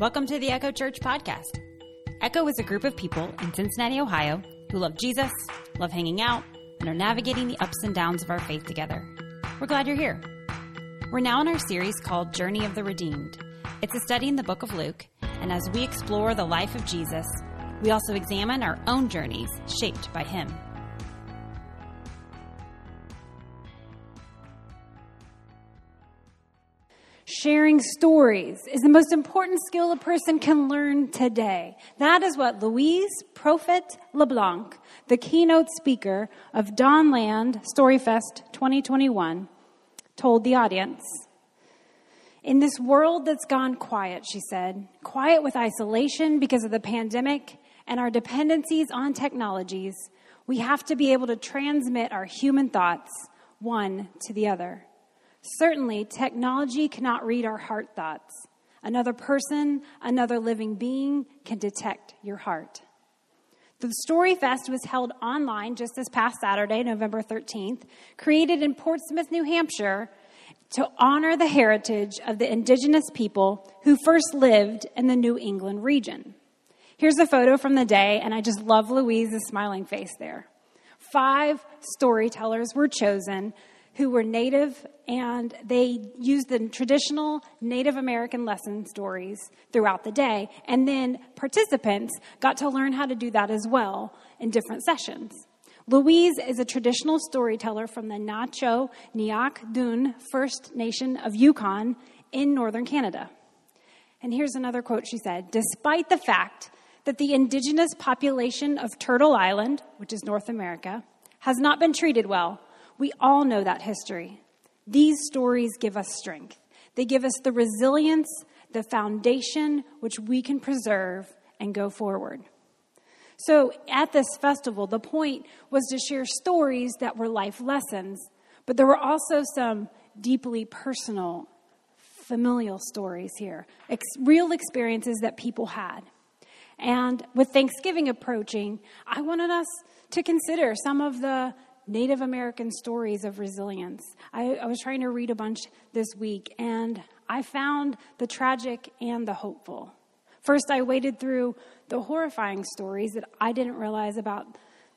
Welcome to the Echo Church podcast. Echo is a group of people in Cincinnati, Ohio, who love Jesus, love hanging out, and are navigating the ups and downs of our faith together. We're glad you're here. We're now in our series called Journey of the Redeemed. It's a study in the book of Luke, and as we explore the life of Jesus, we also examine our own journeys shaped by him. Sharing stories is the most important skill a person can learn today. That is what Louise Prophet LeBlanc, the keynote speaker of Dawnland Storyfest 2021, told the audience. In this world that's gone quiet, she said, quiet with isolation because of the pandemic and our dependencies on technologies, we have to be able to transmit our human thoughts one to the other. Certainly, technology cannot read our heart thoughts. Another person, another living being can detect your heart. The Story Fest was held online just this past Saturday, November 13th, created in Portsmouth, New Hampshire, to honor the heritage of the indigenous people who first lived in the New England region. Here's a photo from the day, and I just love Louise's smiling face there. Five storytellers were chosen who were Native and they used the traditional Native American lesson stories throughout the day. And then participants got to learn how to do that as well in different sessions. Louise is a traditional storyteller from the Na-Cho Nyäk Dun First Nation of Yukon in northern Canada. And here's another quote she said Despite the fact that the indigenous population of Turtle Island, which is North America, has not been treated well, we all know that history. These stories give us strength. They give us the resilience, the foundation which we can preserve and go forward. So, at this festival, the point was to share stories that were life lessons, but there were also some deeply personal, familial stories here, ex- real experiences that people had. And with Thanksgiving approaching, I wanted us to consider some of the Native American stories of resilience. I, I, was trying to read a bunch this week, and I found the tragic and the hopeful. First, I waded through the horrifying stories that I didn't realize about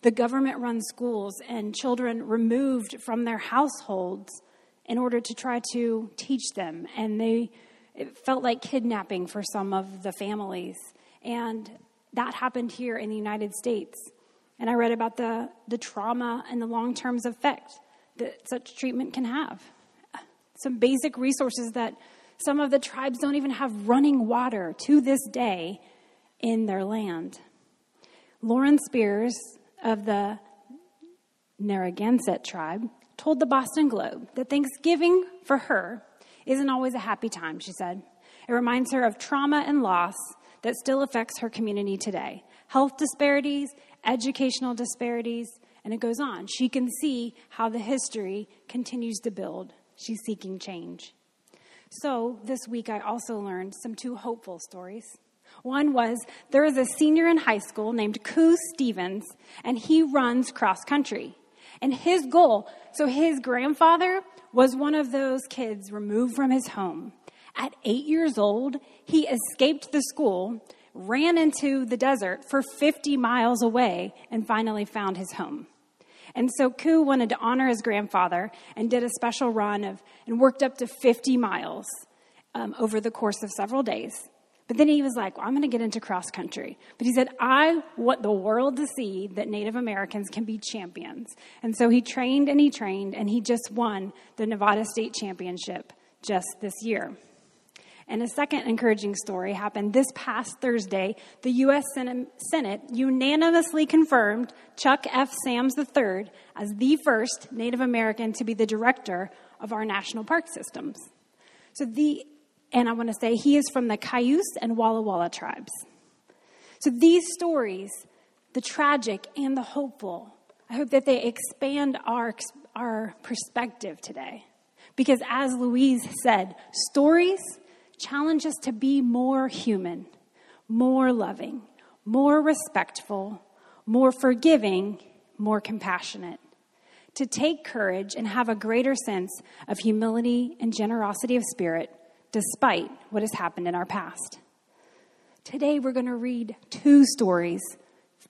the government run schools and children removed from their households in order to try to teach them. And they, it felt like kidnapping for some of the families. And that happened here in the United States. And I read about the, the trauma and the long term effect that such treatment can have. Some basic resources that some of the tribes don't even have running water to this day in their land. Lauren Spears of the Narragansett tribe told the Boston Globe that Thanksgiving for her isn't always a happy time, she said. It reminds her of trauma and loss that still affects her community today health disparities educational disparities, and it goes on. She can see how the history continues to build. She's seeking change. So, this week I also learned some two hopeful stories. One was there is a senior in high school named Ku Stevens, and he runs cross country. And his goal so, his grandfather was one of those kids removed from his home. At eight years old, he escaped the school ran into the desert for 50 miles away and finally found his home. And so Ku wanted to honor his grandfather and did a special run of and worked up to 50 miles um, over the course of several days. But then he was like, well, I'm going to get into cross country. But he said, I want the world to see that Native Americans can be champions. And so he trained and he trained, and he just won the Nevada State Championship just this year. And a second encouraging story happened this past Thursday. The U.S. Senate unanimously confirmed Chuck F. Sams III as the first Native American to be the director of our national park systems. So the, and I want to say he is from the Cayuse and Walla Walla tribes. So these stories, the tragic and the hopeful, I hope that they expand our, our perspective today. Because as Louise said, stories challenge us to be more human, more loving, more respectful, more forgiving, more compassionate. To take courage and have a greater sense of humility and generosity of spirit despite what has happened in our past. Today we're going to read two stories,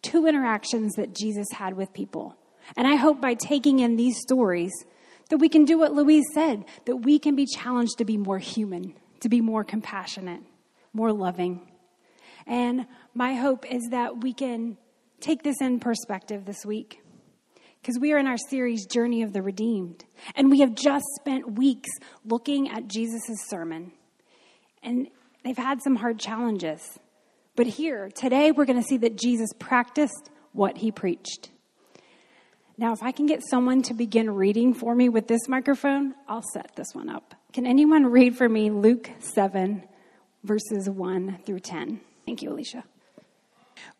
two interactions that Jesus had with people. And I hope by taking in these stories that we can do what Louise said, that we can be challenged to be more human, to be more compassionate, more loving. And my hope is that we can take this in perspective this week. Because we are in our series, Journey of the Redeemed. And we have just spent weeks looking at Jesus' sermon. And they've had some hard challenges. But here, today, we're going to see that Jesus practiced what he preached. Now, if I can get someone to begin reading for me with this microphone, I'll set this one up. Can anyone read for me Luke 7, verses 1 through 10? Thank you, Alicia.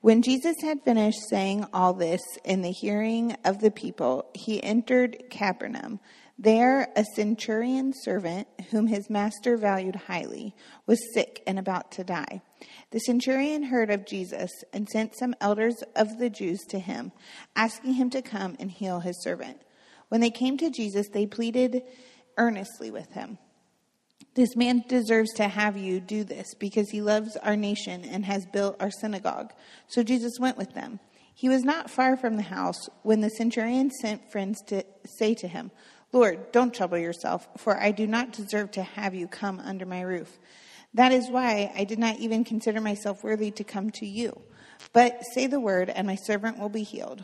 When Jesus had finished saying all this in the hearing of the people, he entered Capernaum. There, a centurion servant, whom his master valued highly, was sick and about to die. The centurion heard of Jesus and sent some elders of the Jews to him, asking him to come and heal his servant. When they came to Jesus, they pleaded earnestly with him. This man deserves to have you do this because he loves our nation and has built our synagogue. So Jesus went with them. He was not far from the house when the centurion sent friends to say to him, Lord, don't trouble yourself, for I do not deserve to have you come under my roof. That is why I did not even consider myself worthy to come to you. But say the word, and my servant will be healed.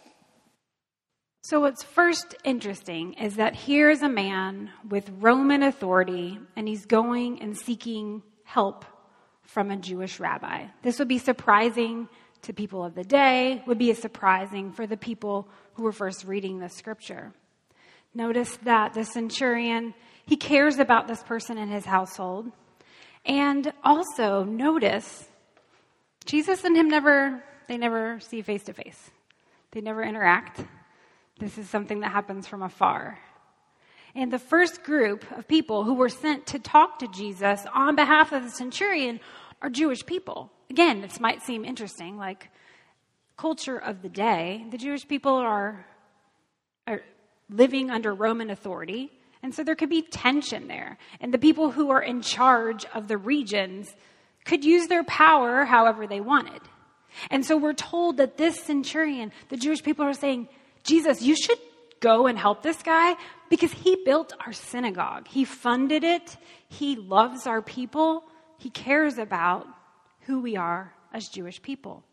So, what's first interesting is that here is a man with Roman authority, and he's going and seeking help from a Jewish rabbi. This would be surprising to people of the day would be surprising for the people who were first reading the scripture. Notice that the centurion, he cares about this person in his household. And also notice Jesus and him never they never see face to face. They never interact. This is something that happens from afar. And the first group of people who were sent to talk to Jesus on behalf of the centurion are Jewish people. Again, this might seem interesting, like culture of the day. The Jewish people are, are living under Roman authority, and so there could be tension there. And the people who are in charge of the regions could use their power however they wanted. And so we're told that this centurion, the Jewish people are saying, Jesus, you should go and help this guy because he built our synagogue. He funded it. He loves our people. He cares about who we are as Jewish people.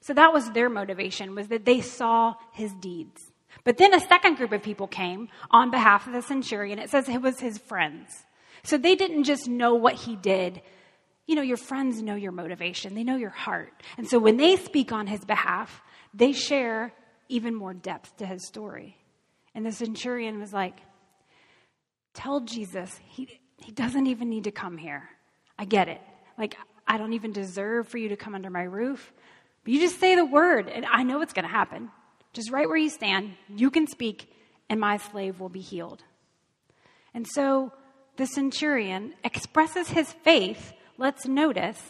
So that was their motivation, was that they saw his deeds. But then a second group of people came on behalf of the centurion. It says it was his friends. So they didn't just know what he did. You know, your friends know your motivation, they know your heart. And so when they speak on his behalf, they share even more depth to his story. And the centurion was like, Tell Jesus, he, he doesn't even need to come here. I get it. Like, I don't even deserve for you to come under my roof. But you just say the word, and I know it's going to happen. Just right where you stand, you can speak, and my slave will be healed. And so the centurion expresses his faith. Let's notice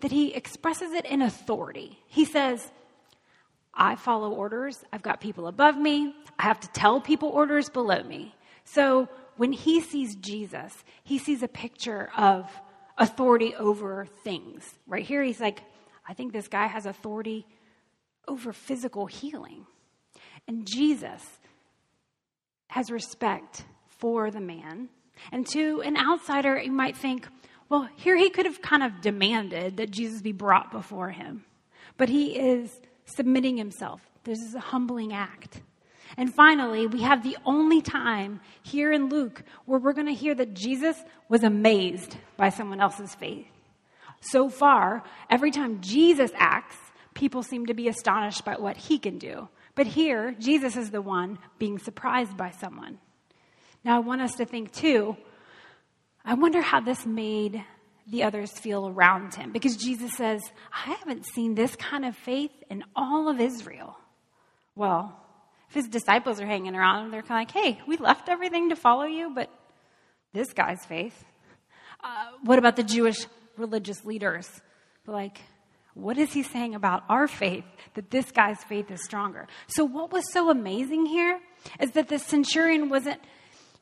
that he expresses it in authority. He says, I follow orders. I've got people above me. I have to tell people orders below me. So when he sees Jesus, he sees a picture of authority over things. Right here, he's like, I think this guy has authority over physical healing. And Jesus has respect for the man. And to an outsider, you might think, well, here he could have kind of demanded that Jesus be brought before him. But he is submitting himself. This is a humbling act. And finally, we have the only time here in Luke where we're going to hear that Jesus was amazed by someone else's faith. So far, every time Jesus acts, people seem to be astonished by what he can do. But here, Jesus is the one being surprised by someone. Now, I want us to think too I wonder how this made the others feel around him. Because Jesus says, I haven't seen this kind of faith in all of Israel. Well, if his disciples are hanging around they're kind of like, hey, we left everything to follow you, but this guy's faith. Uh, what about the Jewish religious leaders? Like, what is he saying about our faith that this guy's faith is stronger? So, what was so amazing here is that the centurion wasn't,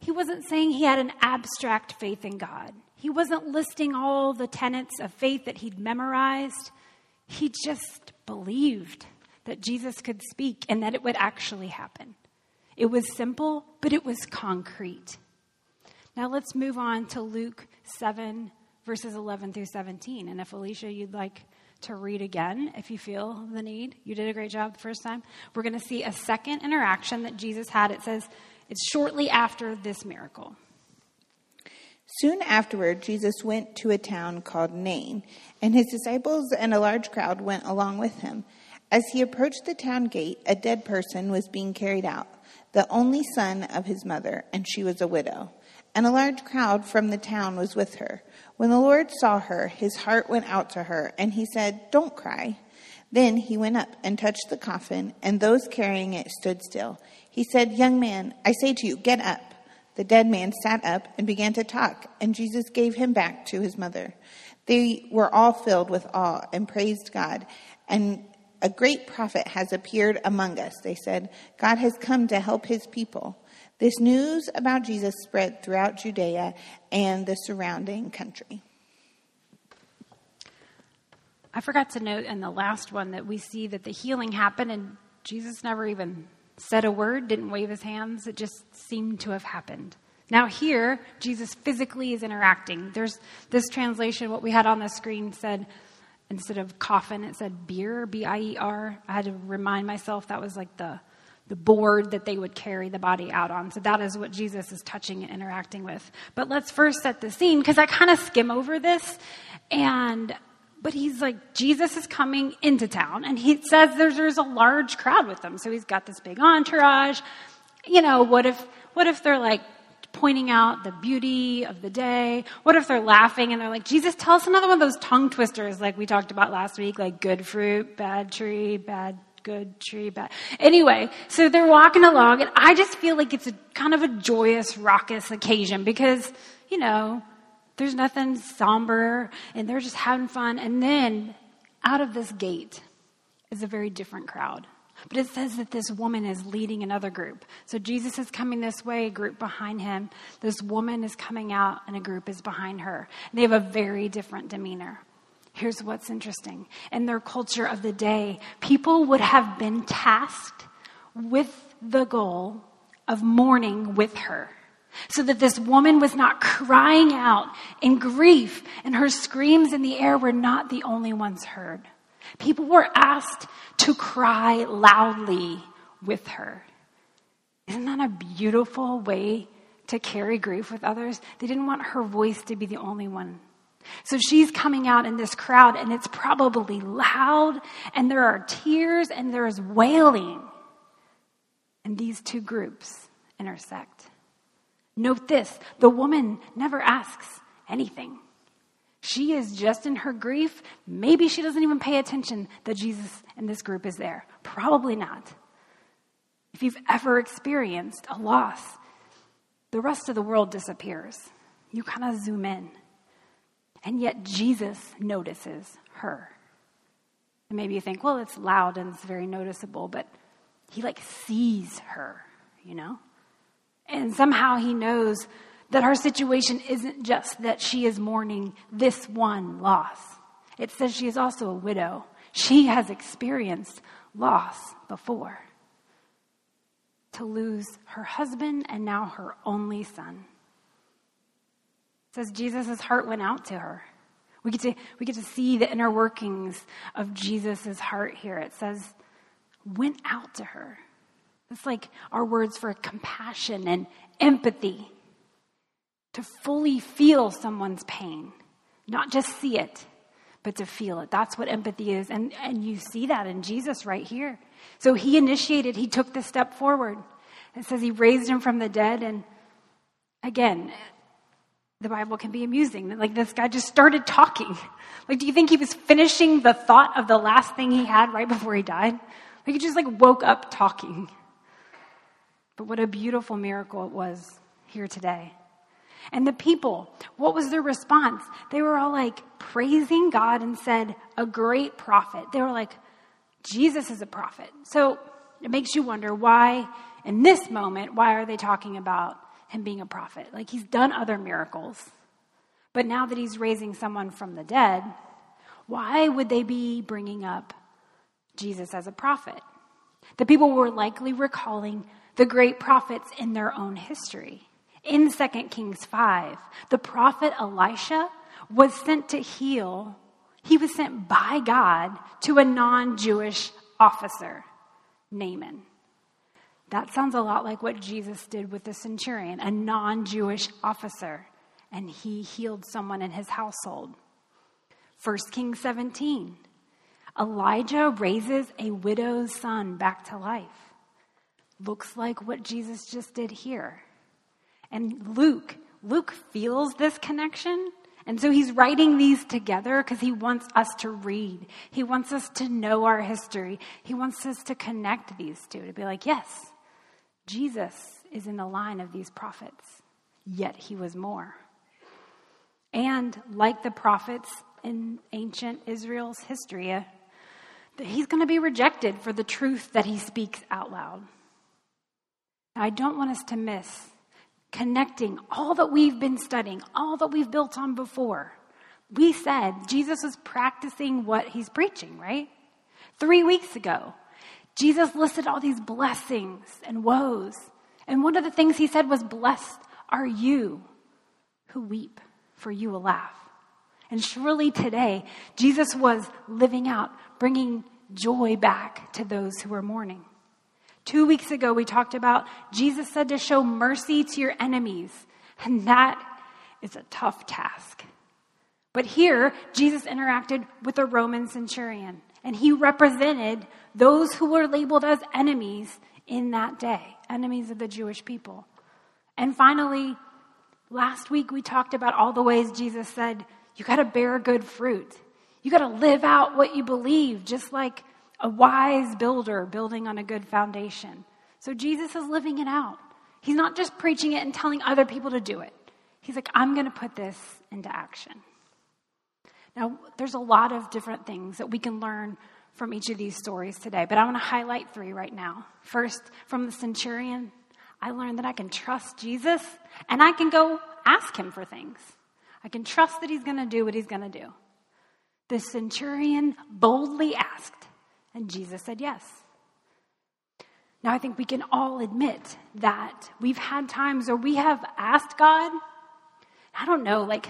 he wasn't saying he had an abstract faith in God. He wasn't listing all the tenets of faith that he'd memorized. He just believed that Jesus could speak and that it would actually happen. It was simple, but it was concrete. Now let's move on to Luke 7, verses 11 through 17. And if Alicia, you'd like to read again if you feel the need. You did a great job the first time. We're going to see a second interaction that Jesus had. It says it's shortly after this miracle. Soon afterward, Jesus went to a town called Nain, and his disciples and a large crowd went along with him. As he approached the town gate, a dead person was being carried out, the only son of his mother, and she was a widow. And a large crowd from the town was with her. When the Lord saw her, his heart went out to her, and he said, Don't cry. Then he went up and touched the coffin, and those carrying it stood still. He said, Young man, I say to you, get up. The dead man sat up and began to talk, and Jesus gave him back to his mother. They were all filled with awe and praised God. And a great prophet has appeared among us, they said. God has come to help his people. This news about Jesus spread throughout Judea and the surrounding country. I forgot to note in the last one that we see that the healing happened and Jesus never even said a word, didn't wave his hands. It just seemed to have happened. Now, here, Jesus physically is interacting. There's this translation, what we had on the screen said, instead of coffin, it said bier, B I E R. I had to remind myself that was like the the board that they would carry the body out on. So that is what Jesus is touching and interacting with. But let's first set the scene because I kind of skim over this and but he's like Jesus is coming into town and he says there's there's a large crowd with him. So he's got this big entourage. You know, what if what if they're like pointing out the beauty of the day? What if they're laughing and they're like, Jesus, tell us another one of those tongue twisters like we talked about last week, like good fruit, bad tree, bad good tree, bad. Anyway, so they're walking along, and I just feel like it's a kind of a joyous, raucous occasion because, you know, there's nothing somber, and they're just having fun. And then out of this gate is a very different crowd. But it says that this woman is leading another group. So Jesus is coming this way, a group behind him. This woman is coming out, and a group is behind her. They have a very different demeanor. Here's what's interesting. In their culture of the day, people would have been tasked with the goal of mourning with her. So that this woman was not crying out in grief, and her screams in the air were not the only ones heard. People were asked to cry loudly with her. Isn't that a beautiful way to carry grief with others? They didn't want her voice to be the only one so she's coming out in this crowd, and it's probably loud, and there are tears, and there is wailing. And these two groups intersect. Note this the woman never asks anything. She is just in her grief. Maybe she doesn't even pay attention that Jesus in this group is there. Probably not. If you've ever experienced a loss, the rest of the world disappears. You kind of zoom in. And yet Jesus notices her. And maybe you think, well, it's loud and it's very noticeable, but he like sees her, you know? And somehow he knows that her situation isn't just that she is mourning this one loss. It says she is also a widow. She has experienced loss before. To lose her husband and now her only son. It says Jesus' heart went out to her. We get to, we get to see the inner workings of Jesus' heart here. It says, went out to her. It's like our words for compassion and empathy. To fully feel someone's pain, not just see it, but to feel it. That's what empathy is. And, and you see that in Jesus right here. So he initiated, he took the step forward. It says he raised him from the dead. And again, the Bible can be amusing. Like this guy just started talking. Like, do you think he was finishing the thought of the last thing he had right before he died? Like he just like woke up talking. But what a beautiful miracle it was here today. And the people, what was their response? They were all like praising God and said, a great prophet. They were like, Jesus is a prophet. So it makes you wonder why, in this moment, why are they talking about him being a prophet? Like he's done other miracles. But now that he's raising someone from the dead, why would they be bringing up Jesus as a prophet? The people were likely recalling the great prophets in their own history. In 2 Kings 5, the prophet Elisha was sent to heal. He was sent by God to a non Jewish officer, Naaman. That sounds a lot like what Jesus did with the centurion, a non Jewish officer, and he healed someone in his household. 1 Kings 17, Elijah raises a widow's son back to life. Looks like what Jesus just did here. And Luke, Luke feels this connection. And so he's writing these together because he wants us to read. He wants us to know our history. He wants us to connect these two, to be like, yes, Jesus is in the line of these prophets, yet he was more. And like the prophets in ancient Israel's history, uh, he's going to be rejected for the truth that he speaks out loud. I don't want us to miss connecting all that we've been studying, all that we've built on before. We said Jesus was practicing what he's preaching, right? Three weeks ago, Jesus listed all these blessings and woes. And one of the things he said was, Blessed are you who weep, for you will laugh. And surely today, Jesus was living out, bringing joy back to those who are mourning. Two weeks ago, we talked about Jesus said to show mercy to your enemies, and that is a tough task. But here, Jesus interacted with a Roman centurion, and he represented those who were labeled as enemies in that day, enemies of the Jewish people. And finally, last week we talked about all the ways Jesus said, you got to bear good fruit. You got to live out what you believe, just like a wise builder building on a good foundation. So Jesus is living it out. He's not just preaching it and telling other people to do it. He's like, I'm going to put this into action. Now, there's a lot of different things that we can learn from each of these stories today, but I want to highlight three right now. First, from the centurion, I learned that I can trust Jesus and I can go ask him for things. I can trust that he's going to do what he's going to do. The centurion boldly asked, and Jesus said yes. Now, I think we can all admit that we've had times where we have asked God, I don't know, like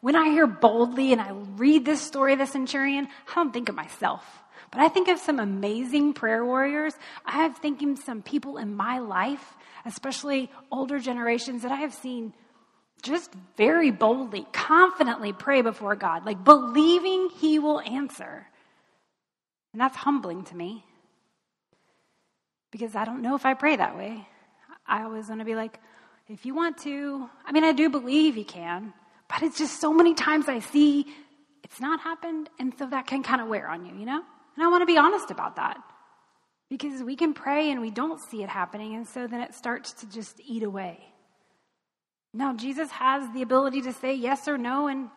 when I hear boldly and I read this story of the centurion, I don't think of myself. But I think of some amazing prayer warriors. I have thinking some people in my life, especially older generations, that I have seen just very boldly, confidently pray before God, like believing He will answer. And that's humbling to me because I don't know if I pray that way. I always want to be like, if you want to, I mean, I do believe you can, but it's just so many times I see it's not happened, and so that can kind of wear on you, you know? And I want to be honest about that because we can pray and we don't see it happening, and so then it starts to just eat away. Now, Jesus has the ability to say yes or no, and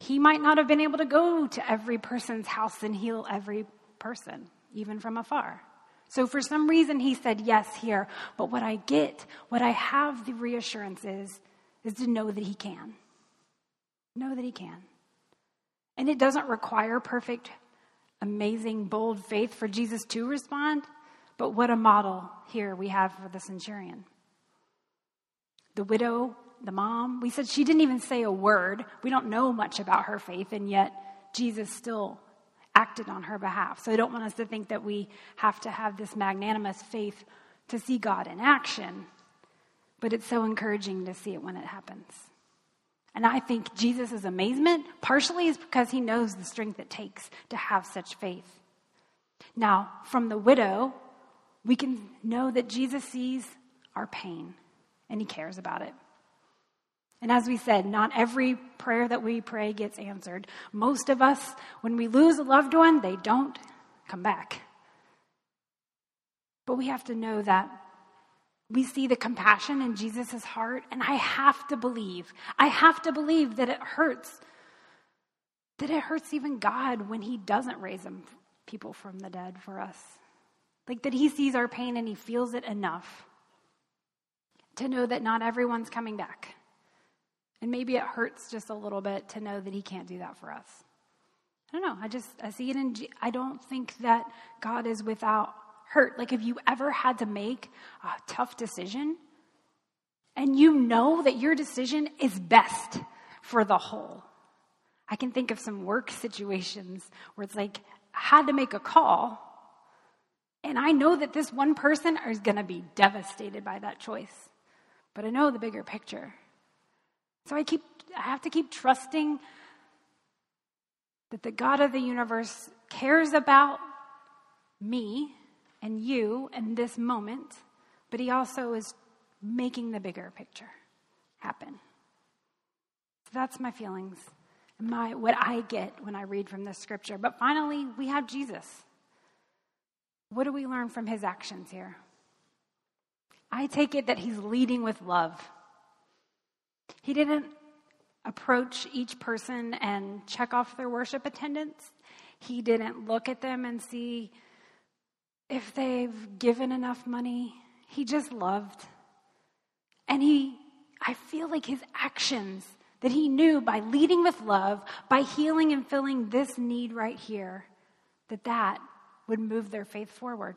he might not have been able to go to every person's house and heal every person, even from afar. So for some reason, he said yes here. But what I get, what I have the reassurance is, is to know that he can. Know that he can. And it doesn't require perfect, amazing, bold faith for Jesus to respond. But what a model here we have for the centurion. The widow, the mom, we said she didn't even say a word. We don't know much about her faith, and yet Jesus still acted on her behalf. So I don't want us to think that we have to have this magnanimous faith to see God in action, but it's so encouraging to see it when it happens. And I think Jesus' amazement partially is because he knows the strength it takes to have such faith. Now, from the widow, we can know that Jesus sees our pain and he cares about it. And as we said, not every prayer that we pray gets answered. Most of us, when we lose a loved one, they don't come back. But we have to know that we see the compassion in Jesus' heart, and I have to believe, I have to believe that it hurts, that it hurts even God when He doesn't raise people from the dead for us. Like that He sees our pain and He feels it enough to know that not everyone's coming back. And maybe it hurts just a little bit to know that He can't do that for us. I don't know. I just, I see it in, I don't think that God is without hurt. Like, if you ever had to make a tough decision and you know that your decision is best for the whole. I can think of some work situations where it's like, I had to make a call, and I know that this one person is going to be devastated by that choice, but I know the bigger picture. So I keep, I have to keep trusting that the God of the universe cares about me and you and this moment, but he also is making the bigger picture happen. So that's my feelings, my what I get when I read from this scripture. But finally, we have Jesus. What do we learn from his actions here? I take it that he's leading with love. He didn't approach each person and check off their worship attendance. He didn't look at them and see if they've given enough money. He just loved. And he, I feel like his actions that he knew by leading with love, by healing and filling this need right here, that that would move their faith forward.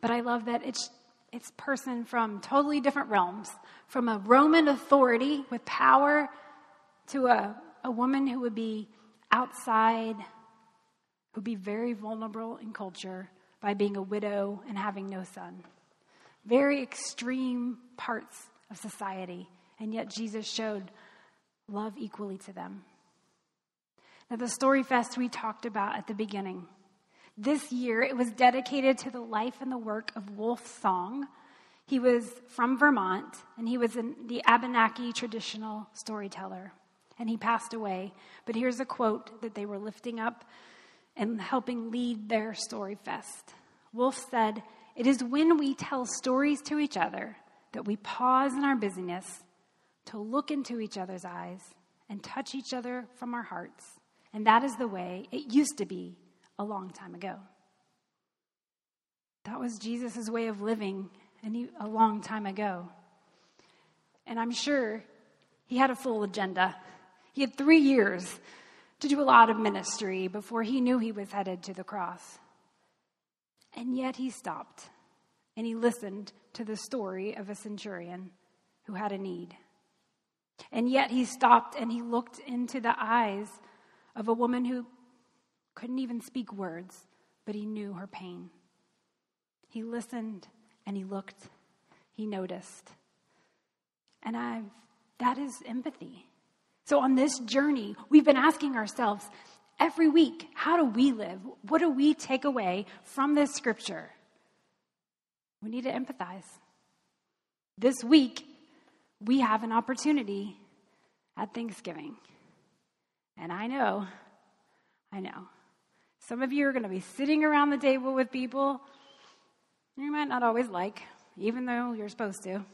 But I love that it's it's person from totally different realms, from a Roman authority with power to a, a woman who would be outside who'd be very vulnerable in culture by being a widow and having no son. Very extreme parts of society, and yet Jesus showed love equally to them. Now, the Story Fest we talked about at the beginning. This year, it was dedicated to the life and the work of Wolf Song. He was from Vermont, and he was the Abenaki traditional storyteller. And he passed away. But here's a quote that they were lifting up and helping lead their story fest. Wolf said, It is when we tell stories to each other that we pause in our busyness to look into each other's eyes and touch each other from our hearts. And that is the way it used to be a long time ago. That was Jesus' way of living a long time ago. And I'm sure he had a full agenda. He had three years to do a lot of ministry before he knew he was headed to the cross. And yet he stopped and he listened to the story of a centurion who had a need. And yet he stopped and he looked into the eyes of a woman who couldn't even speak words, but he knew her pain. He listened and he looked, he noticed. And I've, that is empathy. So, on this journey, we've been asking ourselves every week how do we live? What do we take away from this scripture? We need to empathize. This week, we have an opportunity at Thanksgiving. And I know, I know, some of you are going to be sitting around the table with people you might not always like, even though you're supposed to.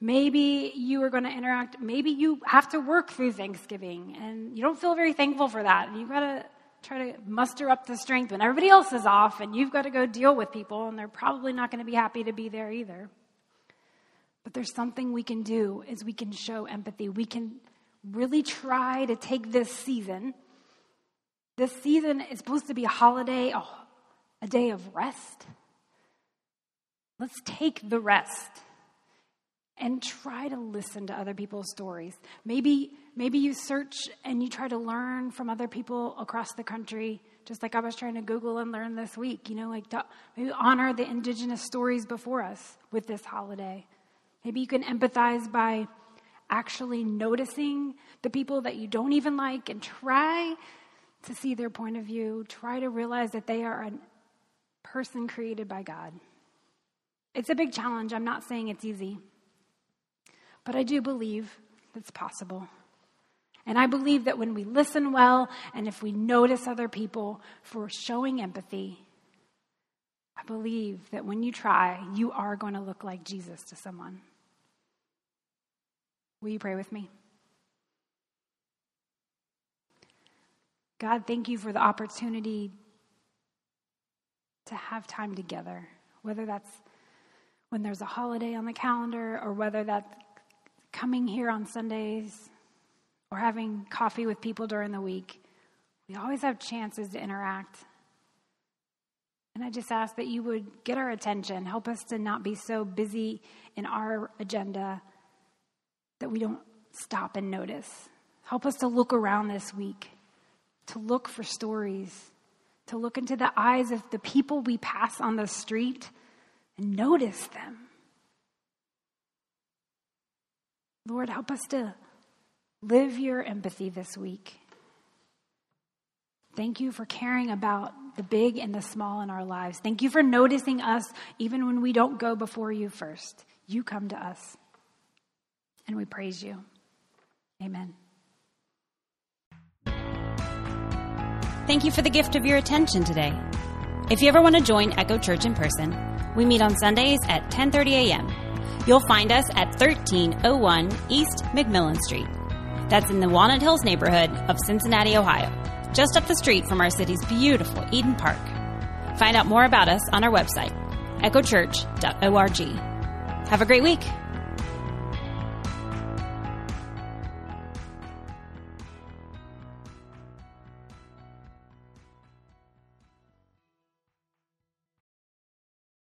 Maybe you are going to interact. Maybe you have to work through Thanksgiving and you don't feel very thankful for that. You've got to try to muster up the strength when everybody else is off and you've got to go deal with people and they're probably not going to be happy to be there either. But there's something we can do is we can show empathy. We can really try to take this season. This season is supposed to be a holiday, a, a day of rest. Let's take the rest and try to listen to other people's stories. Maybe, maybe you search and you try to learn from other people across the country, just like I was trying to Google and learn this week. You know, like to, maybe honor the indigenous stories before us with this holiday. Maybe you can empathize by actually noticing the people that you don't even like and try to see their point of view. Try to realize that they are a person created by God. It's a big challenge. I'm not saying it's easy. But I do believe it's possible. And I believe that when we listen well and if we notice other people for showing empathy, I believe that when you try, you are going to look like Jesus to someone. Will you pray with me? God, thank you for the opportunity to have time together, whether that's when there's a holiday on the calendar or whether that's coming here on Sundays or having coffee with people during the week. We always have chances to interact. And I just ask that you would get our attention, help us to not be so busy in our agenda that we don't stop and notice. Help us to look around this week, to look for stories, to look into the eyes of the people we pass on the street and notice them. Lord, help us to live your empathy this week. Thank you for caring about the big and the small in our lives. Thank you for noticing us even when we don't go before you first. You come to us. And we praise you. Amen. Thank you for the gift of your attention today. If you ever want to join Echo Church in person, we meet on Sundays at 10:30 a.m. You'll find us at 1301 East McMillan Street. That's in the Walnut Hills neighborhood of Cincinnati, Ohio, just up the street from our city's beautiful Eden Park. Find out more about us on our website, echochurch.org. Have a great week.